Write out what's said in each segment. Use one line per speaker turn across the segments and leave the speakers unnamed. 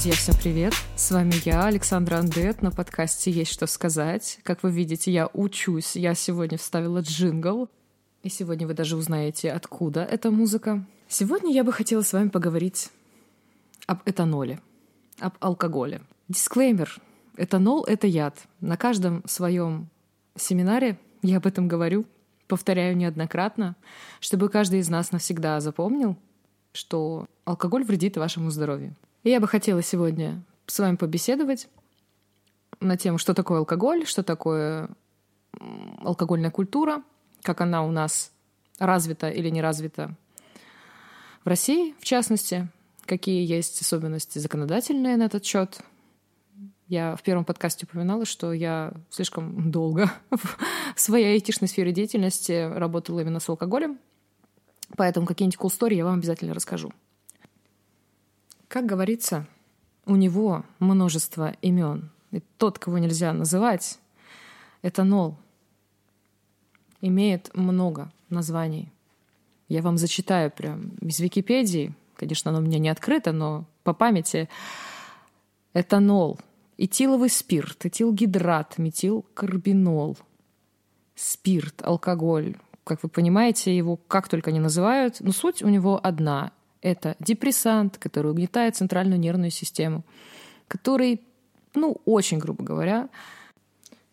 Друзья, всем привет! С вами я, Александра Андет, на подкасте «Есть что сказать». Как вы видите, я учусь. Я сегодня вставила джингл. И сегодня вы даже узнаете, откуда эта музыка. Сегодня я бы хотела с вами поговорить об этаноле, об алкоголе. Дисклеймер. Этанол — это яд. На каждом своем семинаре я об этом говорю, повторяю неоднократно, чтобы каждый из нас навсегда запомнил, что алкоголь вредит вашему здоровью. Я бы хотела сегодня с вами побеседовать на тему, что такое алкоголь, что такое алкогольная культура, как она у нас развита или не развита в России, в частности, какие есть особенности законодательные на этот счет. Я в первом подкасте упоминала, что я слишком долго в своей айтишной сфере деятельности работала именно с алкоголем, поэтому какие-нибудь cool story я вам обязательно расскажу. Как говорится, у него множество имен. И тот, кого нельзя называть, этанол, имеет много названий. Я вам зачитаю прям из Википедии. Конечно, оно у меня не открыто, но по памяти. Этанол, этиловый спирт, этилгидрат, метилкарбинол, спирт, алкоголь. Как вы понимаете, его как только не называют, но суть у него одна. Это депрессант, который угнетает центральную нервную систему, который, ну, очень грубо говоря,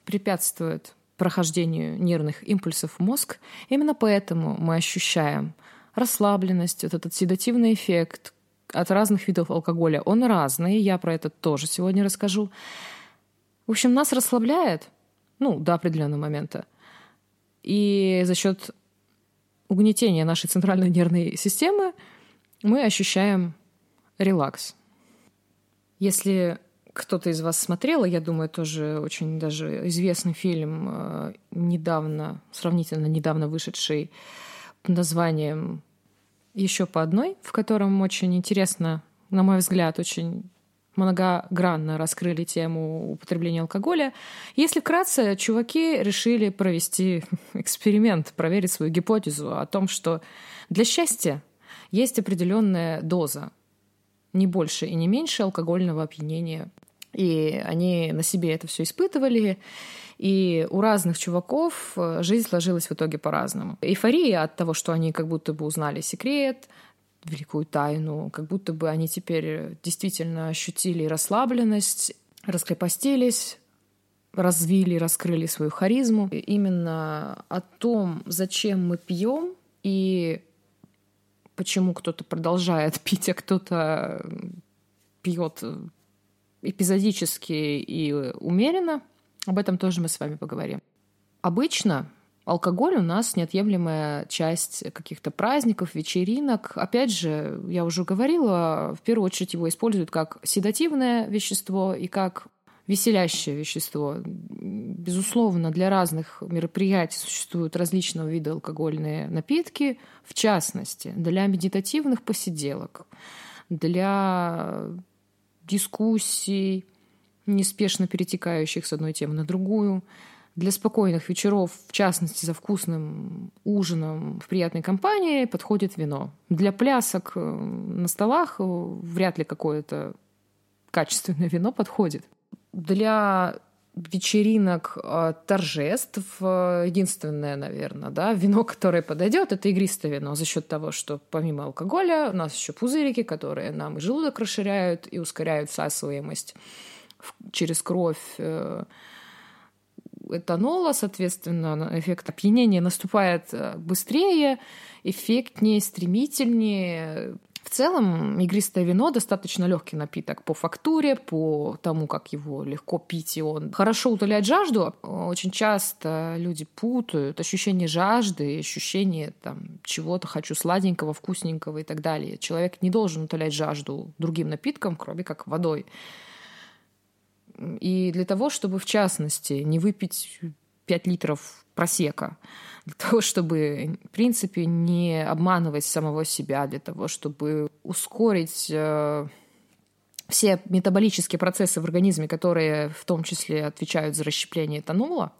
препятствует прохождению нервных импульсов в мозг. Именно поэтому мы ощущаем расслабленность, вот этот седативный эффект от разных видов алкоголя. Он разный, я про это тоже сегодня расскажу. В общем, нас расслабляет, ну, до определенного момента. И за счет угнетения нашей центральной нервной системы мы ощущаем релакс. Если кто-то из вас смотрел, я думаю, тоже очень даже известный фильм, э, недавно, сравнительно недавно вышедший под названием «Еще по одной», в котором очень интересно, на мой взгляд, очень многогранно раскрыли тему употребления алкоголя. Если вкратце, чуваки решили провести эксперимент, проверить свою гипотезу о том, что для счастья есть определенная доза, не больше и не меньше алкогольного опьянения. И они на себе это все испытывали. И у разных чуваков э, жизнь сложилась в итоге по-разному. Эйфория от того, что они как будто бы узнали секрет, великую тайну, как будто бы они теперь действительно ощутили расслабленность, раскрепостились, развили, раскрыли свою харизму. И именно о том, зачем мы пьем и почему кто-то продолжает пить, а кто-то пьет эпизодически и умеренно. Об этом тоже мы с вами поговорим. Обычно алкоголь у нас неотъемлемая часть каких-то праздников, вечеринок. Опять же, я уже говорила, в первую очередь его используют как седативное вещество и как веселящее вещество. Безусловно, для разных мероприятий существуют различного вида алкогольные напитки, в частности, для медитативных посиделок, для дискуссий, неспешно перетекающих с одной темы на другую, для спокойных вечеров, в частности, за вкусным ужином в приятной компании, подходит вино. Для плясок э, на столах э, вряд ли какое-то качественное вино подходит для вечеринок, э, торжеств э, единственное, наверное, да, вино, которое подойдет, это игристое вино за счет того, что помимо алкоголя у нас еще пузырики, которые нам и желудок расширяют и ускоряют всасываемость через кровь э, этанола, соответственно, эффект опьянения наступает быстрее, эффектнее, стремительнее, в целом игристое вино достаточно легкий напиток по фактуре, по тому, как его легко пить, и он хорошо утоляет жажду. Очень часто люди путают ощущение жажды ощущение там, чего-то хочу сладенького, вкусненького и так далее. Человек не должен утолять жажду другим напитком, кроме как водой. И для того, чтобы, в частности, не выпить 5 литров просека, для того, чтобы, в принципе, не обманывать самого себя, для того, чтобы ускорить э, все метаболические процессы в организме, которые в том числе отвечают за расщепление этанола,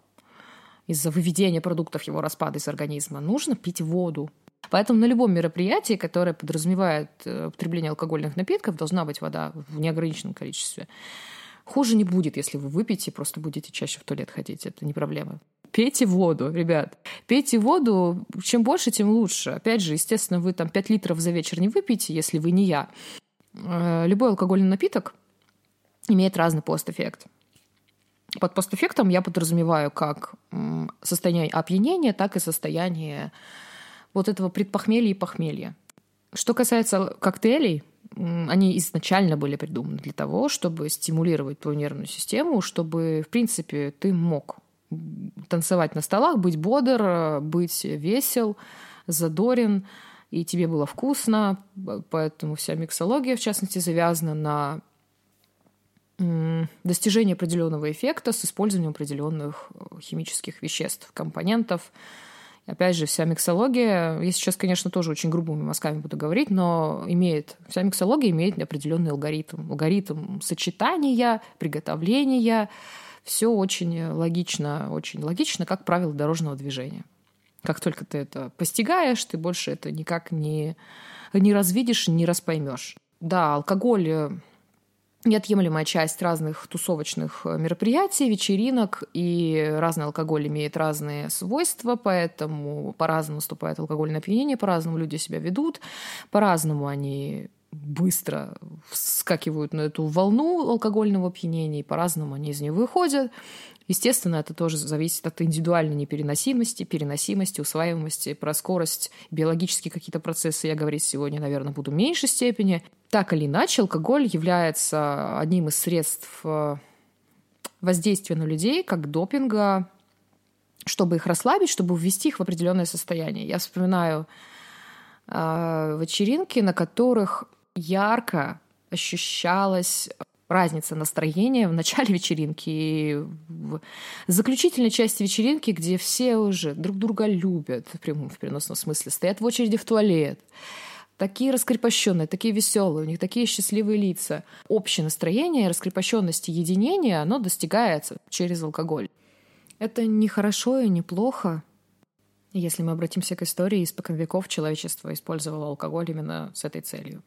из-за выведения продуктов его распада из организма, нужно пить воду. Поэтому на любом мероприятии, которое подразумевает э, употребление алкогольных напитков, должна быть вода в неограниченном количестве. Хуже не будет, если вы выпьете, просто будете чаще в туалет ходить. Это не проблема. Пейте воду, ребят. Пейте воду. Чем больше, тем лучше. Опять же, естественно, вы там 5 литров за вечер не выпьете, если вы не я. Э, любой алкогольный напиток имеет разный постэффект. Под постэффектом я подразумеваю как состояние опьянения, так и состояние вот этого предпохмелья и похмелья. Что касается коктейлей, они изначально были придуманы для того, чтобы стимулировать твою нервную систему, чтобы, в принципе, ты мог танцевать на столах, быть бодр, быть весел, задорен, и тебе было вкусно. Поэтому вся миксология, в частности, завязана на достижение определенного эффекта с использованием определенных э, химических веществ, компонентов. Опять же, вся миксология, я сейчас, конечно, тоже очень грубыми мазками буду говорить, но имеет, вся миксология имеет определенный алгоритм. Алгоритм сочетания, приготовления. Все очень логично, очень логично, как правило дорожного движения. Как только ты это постигаешь, ты больше это никак не, не развидишь, не распоймешь. Да, алкоголь э, неотъемлемая часть разных тусовочных э, мероприятий, вечеринок, и разный алкоголь имеет разные свойства, поэтому по-разному наступает алкогольное опьянение, по-разному люди себя ведут, по-разному они быстро вскакивают на эту волну алкогольного опьянения, и по-разному они из нее выходят. Естественно, это тоже зависит от индивидуальной непереносимости, переносимости, усваиваемости, про скорость, биологические какие-то процессы я говорить сегодня, наверное, буду в меньшей степени. Так или иначе, алкоголь является одним из средств э, воздействия на людей, как допинга, чтобы их расслабить, чтобы ввести их в определенное состояние. Я вспоминаю э, вечеринки, на которых ярко ощущалась разница настроения в начале вечеринки и в заключительной части вечеринки, где все уже друг друга любят в прямом, в переносном смысле, стоят в очереди в туалет, такие раскрепощенные, такие веселые, у них такие счастливые лица. Общее настроение, раскрепощенность и единение, оно достигается через алкоголь. Это не хорошо и не плохо. Если мы обратимся к истории, испокон веков человечество использовало алкоголь именно с этой целью.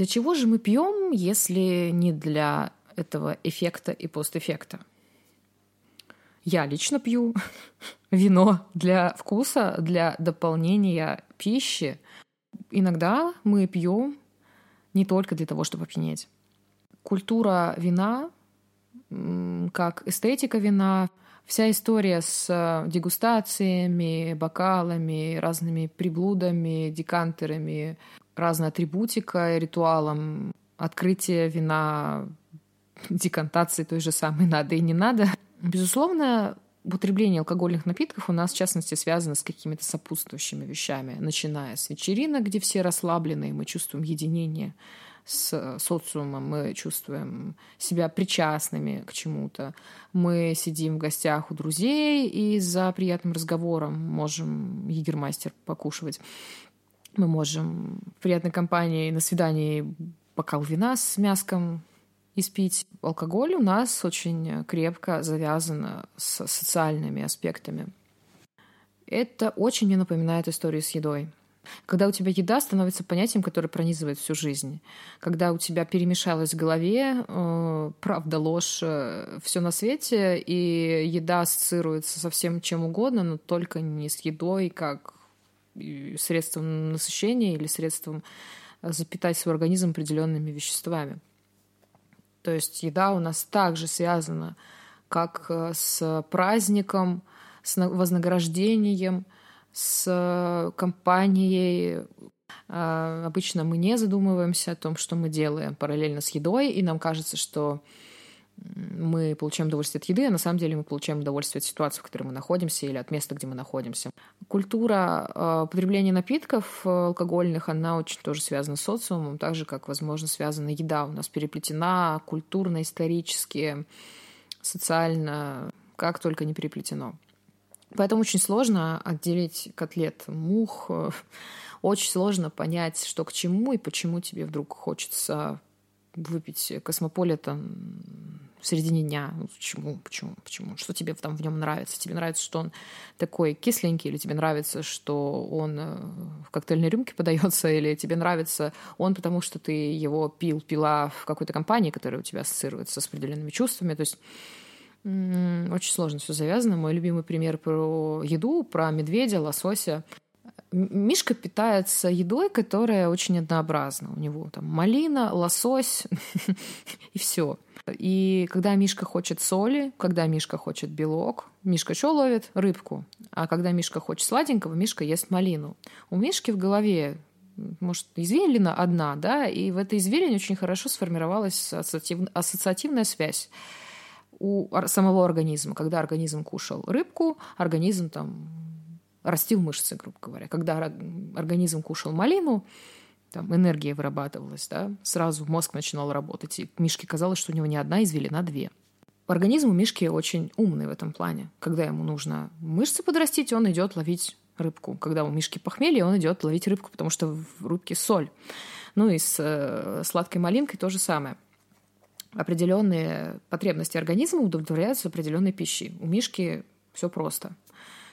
Для чего же мы пьем, если не для этого эффекта и постэффекта? Я лично пью вино для вкуса, для дополнения пищи. Иногда мы пьем не только для того, чтобы опьянеть. Культура вина, как эстетика вина, вся история с дегустациями, бокалами, разными приблудами, декантерами, разная атрибутика ритуалам, открытие вина, декантации той же самой надо и не надо. Безусловно, употребление алкогольных напитков у нас, в частности, связано с какими-то сопутствующими вещами, начиная с вечеринок, где все расслаблены, и мы чувствуем единение с социумом, мы чувствуем себя причастными к чему-то. Мы сидим в гостях у друзей и за приятным разговором можем егермастер покушивать. Мы можем в приятной компании на свидании бокал вина с мяском испить. Алкоголь у нас очень крепко завязан с социальными аспектами. Это очень мне напоминает историю с едой. Когда у тебя еда становится понятием, которое пронизывает всю жизнь. Когда у тебя перемешалось в голове э, правда, ложь, э, все на свете, и еда ассоциируется со всем чем угодно, но только не с едой, как средством насыщения или средством э, запитать свой организм определенными веществами. То есть еда у нас также связана как э, с праздником, с вознаграждением, с э, компанией. Обычно мы не задумываемся о том, что мы делаем параллельно с едой, и нам кажется, что мы получаем удовольствие от еды, а на самом деле мы получаем удовольствие от ситуации, в которой мы находимся, или от места, где мы находимся. Культура э, потребления напитков э, алкогольных, она очень тоже связана с социумом, так же, как, возможно, связана еда. У нас переплетена культурно, исторически, социально, как только не переплетено. Поэтому очень сложно отделить котлет мух, очень сложно понять, что к чему и почему тебе вдруг хочется выпить космополитен в середине дня. Ну, почему? Почему? Почему? Что тебе там в нем нравится? Тебе нравится, что он такой кисленький, или тебе нравится, что он э, в коктейльной рюмке подается, или тебе нравится он, потому что ты его пил, пила в какой-то компании, которая у тебя ассоциируется с определенными чувствами. То есть очень сложно все завязано. Мой любимый пример про еду, про медведя, лосося. Мишка питается едой, которая очень однообразна. У него там малина, лосось и все. И когда Мишка хочет соли, когда Мишка хочет белок, Мишка что ловит? Рыбку. А когда Мишка хочет сладенького, Мишка ест малину. У Мишки в голове может, извилина одна, да, и в этой извилине очень хорошо сформировалась ассоциатив... ассоциативная связь у самого организма. Когда организм кушал рыбку, организм там растил мышцы, грубо говоря. Когда организм кушал малину, там энергия вырабатывалась, да, сразу мозг начинал работать, и Мишке казалось, что у него не одна извилина, а две. Организм у Мишки очень умный в этом плане. Когда ему нужно мышцы подрастить, он идет ловить рыбку. Когда у Мишки похмелье, он идет ловить рыбку, потому что в рыбке соль. Ну и с э, сладкой малинкой то же самое. Определенные потребности организма удовлетворяются определенной пищей. У Мишки все просто.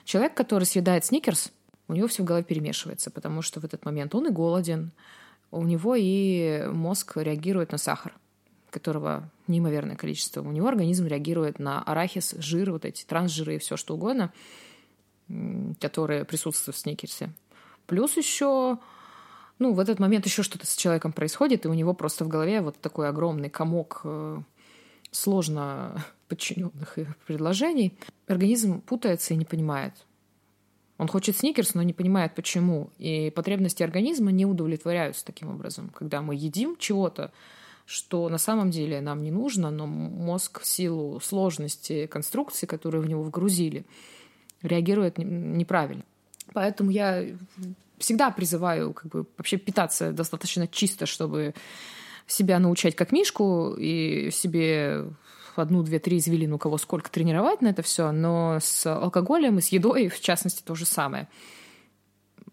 Человек, который съедает сникерс, у него все в голове перемешивается, потому что в этот момент он и голоден, у него и мозг реагирует на сахар, которого неимоверное количество. У него организм реагирует на арахис, жир, вот эти трансжиры и все что угодно, которые присутствуют в сникерсе. Плюс еще, ну, в этот момент еще что-то с человеком происходит, и у него просто в голове вот такой огромный комок э, сложно подчиненных предложений, организм путается и не понимает. Он хочет сникерс, но не понимает почему. И потребности организма не удовлетворяются таким образом. Когда мы едим чего-то, что на самом деле нам не нужно, но мозг в силу сложности конструкции, которую в него вгрузили, реагирует неправильно. Поэтому я всегда призываю как бы, вообще питаться достаточно чисто, чтобы себя научать как мишку и себе одну, две, три извилины, у кого сколько тренировать на это все, но с алкоголем и с едой, в частности, то же самое.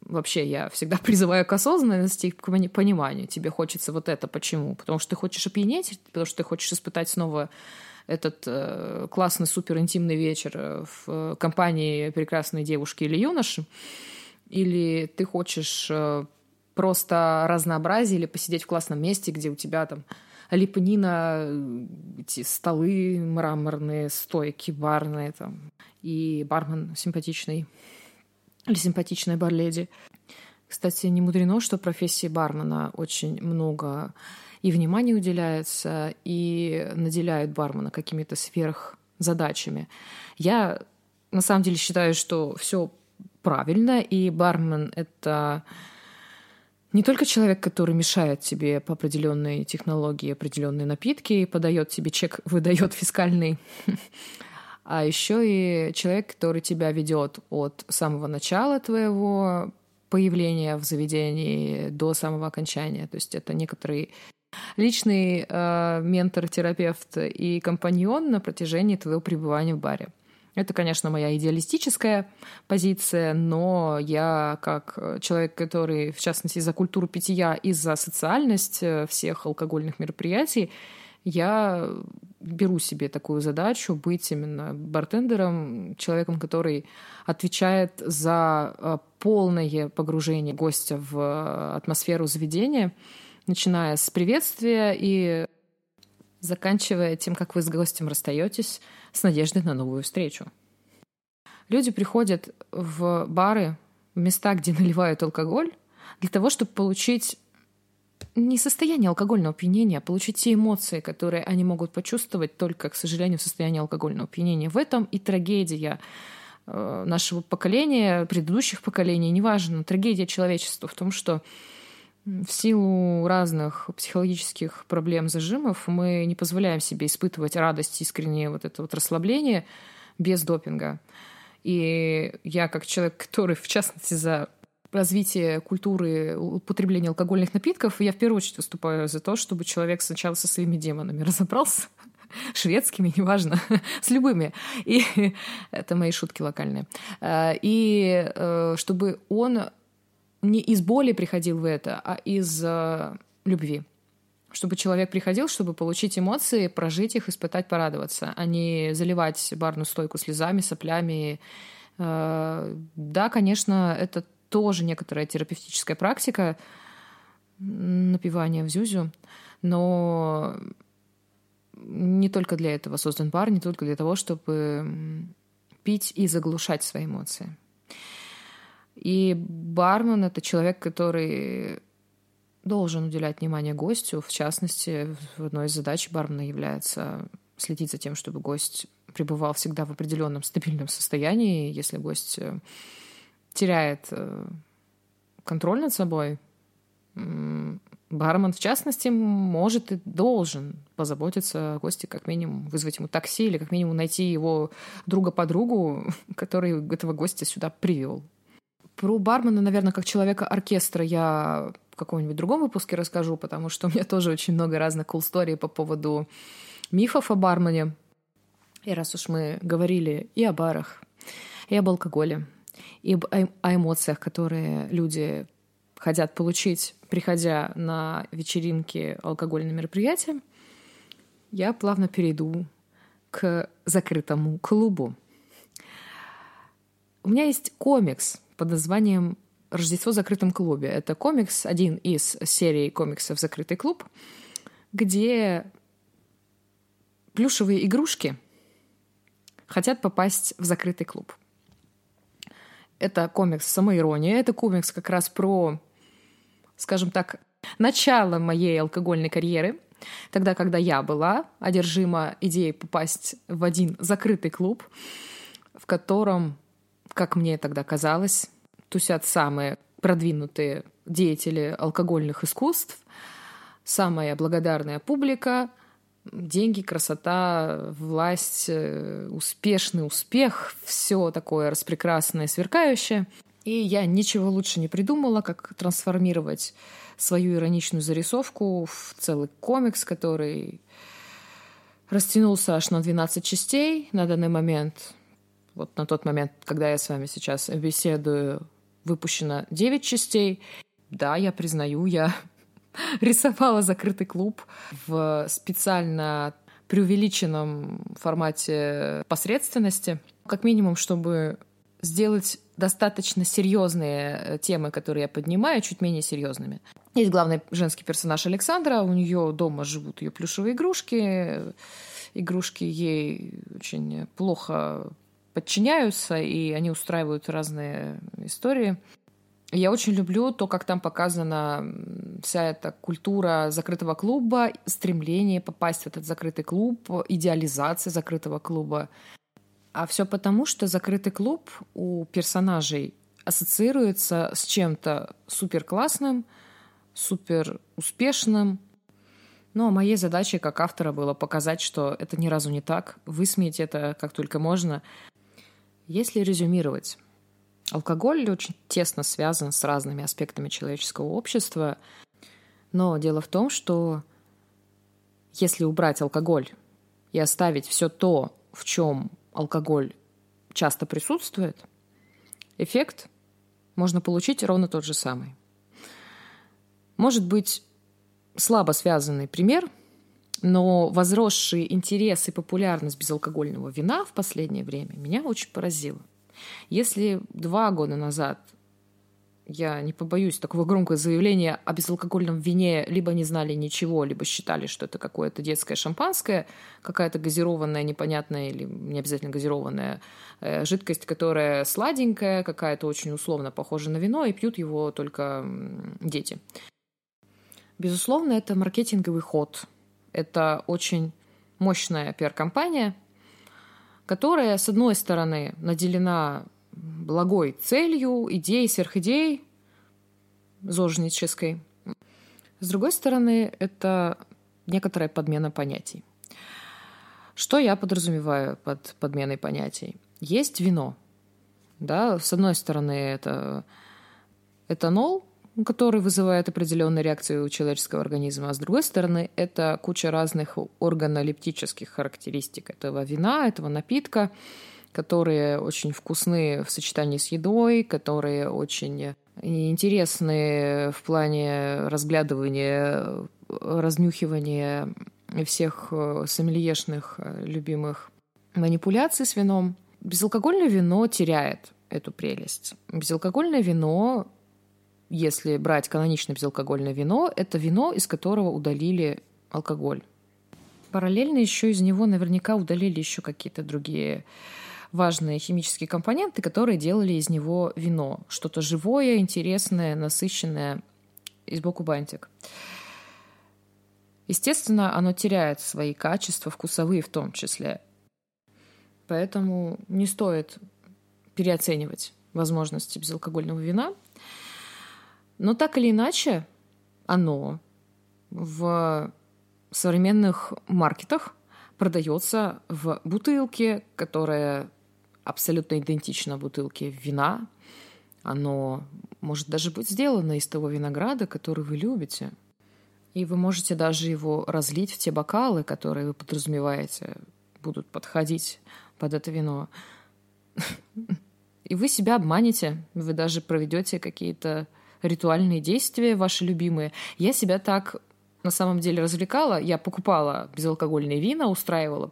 Вообще, я всегда призываю к осознанности и к пониманию. Тебе хочется вот это. Почему? Потому что ты хочешь опьянеть, потому что ты хочешь испытать снова этот э, классный, супер интимный вечер в компании прекрасной девушки или юноши, или ты хочешь э, просто разнообразие или посидеть в классном месте, где у тебя там лепнина, эти столы мраморные, стойки барные там, и бармен симпатичный или симпатичная барледи. Кстати, не мудрено, что профессии бармена очень много и внимания уделяется, и наделяют бармена какими-то сверхзадачами. Я на самом деле считаю, что все правильно, и бармен — это не только человек, который мешает тебе по определенной технологии определенные напитки, подает тебе чек, выдает фискальный, а еще и человек, который тебя ведет от самого начала твоего появления в заведении до самого окончания. То есть это некоторый личный э, ментор, терапевт и компаньон на протяжении твоего пребывания в баре. Это, конечно, моя идеалистическая позиция, но я как человек, который, в частности, за культуру питья и за социальность э, всех алкогольных мероприятий, я беру себе такую задачу быть именно бартендером, человеком, который отвечает за э, полное погружение гостя в э, атмосферу заведения, начиная с приветствия и заканчивая тем, как вы с гостем расстаетесь с надеждой на новую встречу. Люди приходят в бары, в места, где наливают алкоголь, для того, чтобы получить не состояние алкогольного опьянения, а получить те эмоции, которые они могут почувствовать только, к сожалению, в состоянии алкогольного опьянения. В этом и трагедия э, нашего поколения, предыдущих поколений, неважно, трагедия человечества в том, что в силу разных психологических проблем, зажимов, мы не позволяем себе испытывать радость, искреннее вот это вот расслабление без допинга. И я, как человек, который, в частности, за развитие культуры употребления алкогольных напитков, я в первую очередь выступаю за то, чтобы человек сначала со своими демонами разобрался, шведскими, неважно, с любыми. И это мои шутки локальные. Э, и э, чтобы он не из боли приходил в это, а из э, любви. чтобы человек приходил, чтобы получить эмоции, прожить их, испытать, порадоваться, а не заливать барную стойку слезами, соплями. Э, да, конечно, это тоже некоторая терапевтическая практика, напивания в зюзю, но не только для этого создан бар, не только для того, чтобы пить и заглушать свои эмоции. И бармен — это человек, который должен уделять внимание гостю. В частности, одной из задач бармена является следить за тем, чтобы гость пребывал всегда в определенном стабильном состоянии. Если гость э, теряет э, контроль над собой, бармен, в частности, может и должен позаботиться о гости, как минимум вызвать ему такси или как минимум найти его друга-подругу, который этого гостя сюда привел. Про бармена, наверное, как человека оркестра я в каком-нибудь другом выпуске расскажу, потому что у меня тоже очень много разных cool story по поводу мифов о бармене. И раз уж мы говорили и о барах, и об алкоголе, и об, о эмоциях, которые люди хотят получить, приходя на вечеринки, алкогольные мероприятия, я плавно перейду к закрытому клубу. У меня есть комикс под названием «Рождество в закрытом клубе». Это комикс, один из серий комиксов «Закрытый клуб», где плюшевые игрушки хотят попасть в закрытый клуб. Это комикс самоирония, это комикс как раз про, скажем так, начало моей алкогольной карьеры, тогда, когда я была одержима идеей попасть в один закрытый клуб, в котором, как мне тогда казалось, тусят самые продвинутые деятели алкогольных искусств, самая благодарная публика, деньги, красота, власть, э, успешный успех, все такое распрекрасное, сверкающее. И я ничего лучше не придумала, как трансформировать свою ироничную зарисовку в целый комикс, который растянулся аж на 12 частей на данный момент. Вот на тот момент, когда я с вами сейчас беседую, выпущено 9 частей. Да, я признаю, я рисовала закрытый клуб в специально преувеличенном формате посредственности, как минимум, чтобы сделать достаточно серьезные э, темы, которые я поднимаю, чуть менее серьезными. Есть главный женский персонаж Александра, у нее дома живут ее плюшевые игрушки, игрушки ей очень плохо подчиняются, и они устраивают разные истории. Я очень люблю то, как там показана вся эта культура закрытого клуба, стремление попасть в этот закрытый клуб, идеализация закрытого клуба. А все потому, что закрытый клуб у персонажей ассоциируется с чем-то супер классным, супер успешным. Но моей задачей как автора было показать, что это ни разу не так, высмеять это как только можно. Если резюмировать, Алкоголь очень тесно связан с разными аспектами человеческого общества, но дело в том, что если убрать алкоголь и оставить все то, в чем алкоголь часто присутствует, эффект можно получить ровно тот же самый. Может быть, слабо связанный пример, но возросший интерес и популярность безалкогольного вина в последнее время меня очень поразило – если два года назад я не побоюсь такого громкого заявления о безалкогольном вине, либо не знали ничего, либо считали, что это какое-то детское шампанское, какая-то газированная, непонятная или не обязательно газированная э, жидкость, которая сладенькая, какая-то очень условно похожа на вино, и пьют его только дети. Безусловно, это маркетинговый ход. Это очень мощная пиар-компания, которая, с одной стороны, наделена благой целью, идеей, сверхидеей зожнической. С другой стороны, это некоторая подмена понятий. Что я подразумеваю под подменой понятий? Есть вино. Да, с одной стороны, это этанол, который вызывает определенные реакции у человеческого организма, а с другой стороны, это куча разных органолептических характеристик этого вина, этого напитка, которые очень вкусны в сочетании с едой, которые очень интересны в плане разглядывания, разнюхивания всех сомельешных любимых манипуляций с вином. Безалкогольное вино теряет эту прелесть. Безалкогольное вино, если брать канонично безалкогольное вино, это вино, из которого удалили алкоголь. Параллельно еще из него наверняка удалили еще какие-то другие важные химические компоненты, которые делали из него вино. Что-то живое, интересное, насыщенное из боку бантик. Естественно, оно теряет свои качества, вкусовые в том числе. Поэтому не стоит переоценивать возможности безалкогольного вина. Но так или иначе, оно в современных маркетах продается в бутылке, которая абсолютно идентична бутылке вина. Оно может даже быть сделано из того винограда, который вы любите. И вы можете даже его разлить в те бокалы, которые вы подразумеваете будут подходить под это вино. И вы себя обманете, вы даже проведете какие-то ритуальные действия ваши любимые. Я себя так на самом деле развлекала. Я покупала безалкогольные вина, устраивала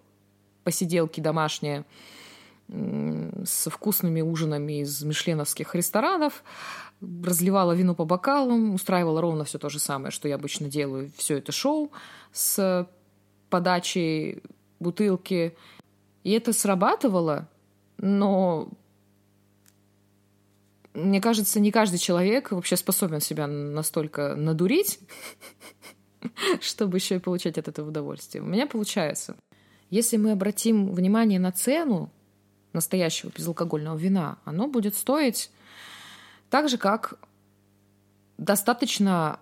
посиделки домашние со вкусными ужинами из мишленовских ресторанов, разливала вино по бокалам, устраивала ровно все то же самое, что я обычно делаю, все это шоу с подачей бутылки. И это срабатывало, но мне кажется, не каждый человек вообще способен себя настолько надурить, чтобы еще и получать от этого удовольствие. У меня получается. Если мы обратим внимание на цену настоящего безалкогольного вина, оно будет стоить так же, как достаточно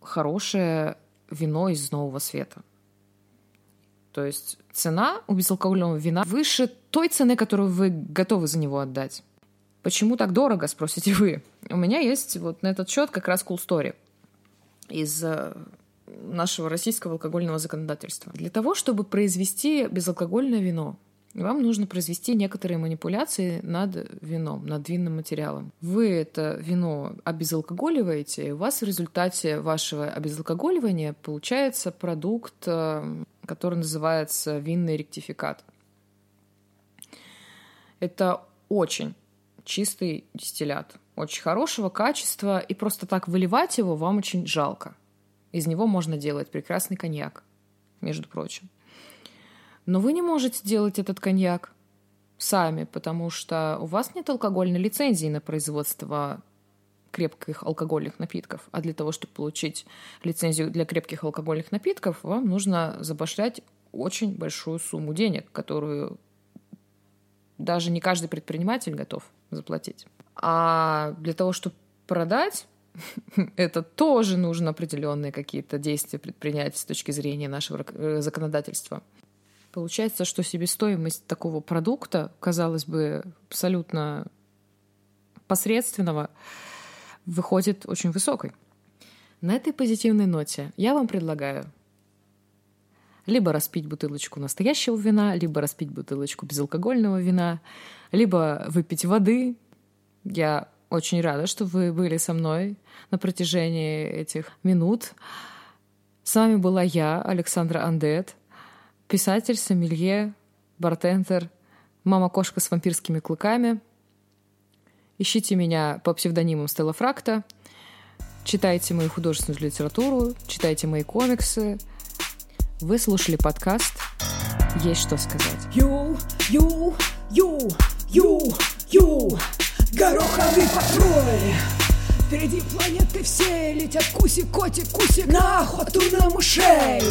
хорошее вино из нового света. То есть цена у безалкогольного вина выше той цены, которую вы готовы за него отдать. Почему так дорого, спросите вы? У меня есть вот на этот счет как раз cool story из э, нашего российского алкогольного законодательства. Для того, чтобы произвести безалкогольное вино, вам нужно произвести некоторые манипуляции над вином, над винным материалом. Вы это вино обезалкоголиваете, и у вас в результате вашего обезалкоголивания получается продукт, э, который называется винный ректификат. Это очень чистый дистиллят, очень хорошего качества, и просто так выливать его вам очень жалко. Из него можно делать прекрасный коньяк, между прочим. Но вы не можете делать этот коньяк сами, потому что у вас нет алкогольной лицензии на производство крепких алкогольных напитков. А для того, чтобы получить лицензию для крепких алкогольных напитков, вам нужно забашлять очень большую сумму денег, которую даже не каждый предприниматель готов заплатить. А для того, чтобы продать, это тоже нужно определенные какие-то действия предпринять с точки зрения нашего э, законодательства. Получается, что себестоимость такого продукта, казалось бы, абсолютно посредственного, выходит очень высокой. На этой позитивной ноте я вам предлагаю либо распить бутылочку настоящего вина, либо распить бутылочку безалкогольного вина, либо выпить воды. Я очень рада, что вы были со мной на протяжении этих минут. С вами была я, Александра Андет писатель, сомелье, бартендер, мама-кошка с вампирскими клыками. Ищите меня по псевдонимам Стелла Фракта. Читайте мою художественную литературу, читайте мои комиксы. Вы слушали подкаст «Есть что сказать».
Ю, ю, ю, ю, ю, гороховый патруль. Впереди планеты все летят кусик, котик, кусик на охоту на мышей.